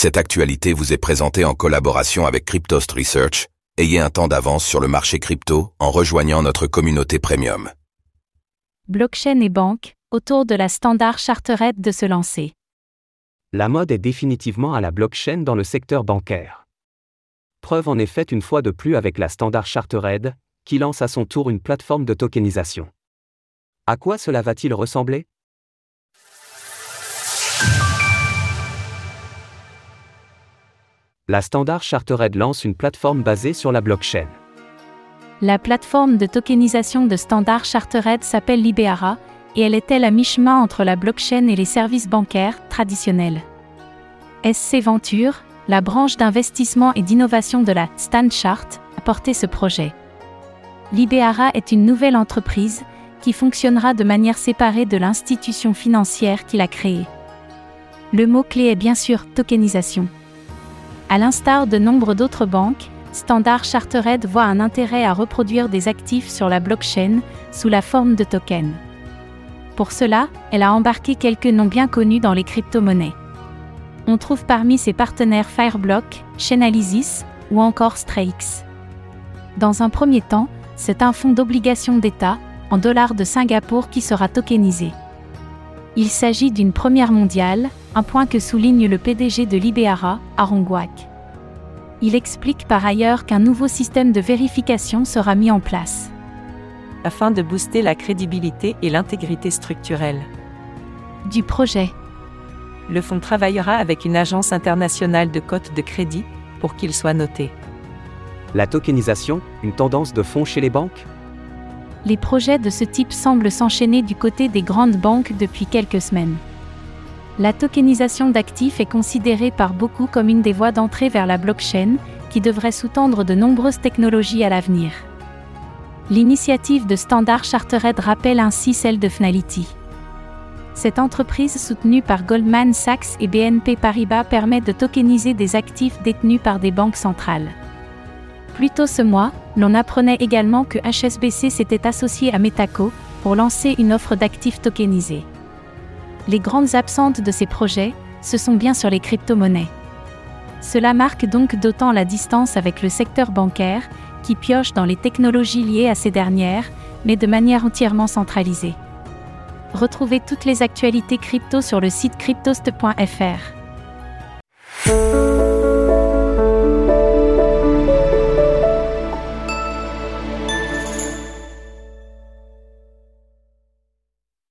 Cette actualité vous est présentée en collaboration avec Cryptost Research. Ayez un temps d'avance sur le marché crypto en rejoignant notre communauté premium. Blockchain et banque, autour de la Standard Chartered de se lancer. La mode est définitivement à la blockchain dans le secteur bancaire. Preuve en est faite une fois de plus avec la Standard Chartered, qui lance à son tour une plateforme de tokenisation. À quoi cela va-t-il ressembler? La Standard Chartered lance une plateforme basée sur la blockchain. La plateforme de tokenisation de Standard Chartered s'appelle Libera, et elle est-elle à mi-chemin entre la blockchain et les services bancaires traditionnels. SC Venture, la branche d'investissement et d'innovation de la StanChart, a porté ce projet. Libera est une nouvelle entreprise qui fonctionnera de manière séparée de l'institution financière qui l'a créée. Le mot-clé est bien sûr tokenisation. À l'instar de nombre d'autres banques, Standard Chartered voit un intérêt à reproduire des actifs sur la blockchain sous la forme de tokens. Pour cela, elle a embarqué quelques noms bien connus dans les crypto-monnaies. On trouve parmi ses partenaires Fireblock, Chainalysis ou encore Straix. Dans un premier temps, c'est un fonds d'obligation d'État, en dollars de Singapour qui sera tokenisé. Il s'agit d'une première mondiale, un point que souligne le PDG de Libéara, Aaron Il explique par ailleurs qu'un nouveau système de vérification sera mis en place. Afin de booster la crédibilité et l'intégrité structurelle du projet. Le fonds travaillera avec une agence internationale de cote de crédit pour qu'il soit noté. La tokenisation, une tendance de fonds chez les banques? Les projets de ce type semblent s'enchaîner du côté des grandes banques depuis quelques semaines. La tokenisation d'actifs est considérée par beaucoup comme une des voies d'entrée vers la blockchain, qui devrait sous-tendre de nombreuses technologies à l'avenir. L'initiative de Standard Chartered rappelle ainsi celle de Fnality. Cette entreprise soutenue par Goldman Sachs et BNP Paribas permet de tokeniser des actifs détenus par des banques centrales. Plus tôt ce mois, l'on apprenait également que HSBC s'était associé à Metaco pour lancer une offre d'actifs tokenisés les grandes absentes de ces projets, ce sont bien sur les crypto-monnaies. Cela marque donc d'autant la distance avec le secteur bancaire, qui pioche dans les technologies liées à ces dernières, mais de manière entièrement centralisée. Retrouvez toutes les actualités crypto sur le site cryptost.fr.